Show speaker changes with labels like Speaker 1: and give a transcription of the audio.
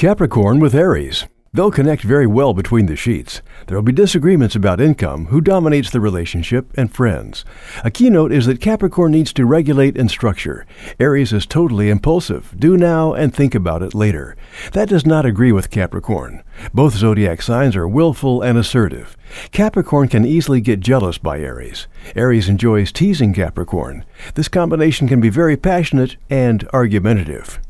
Speaker 1: Capricorn with Aries. They'll connect very well between the sheets. There will be disagreements about income, who dominates the relationship, and friends. A keynote is that Capricorn needs to regulate and structure. Aries is totally impulsive. Do now and think about it later. That does not agree with Capricorn. Both zodiac signs are willful and assertive. Capricorn can easily get jealous by Aries. Aries enjoys teasing Capricorn. This combination can be very passionate and argumentative.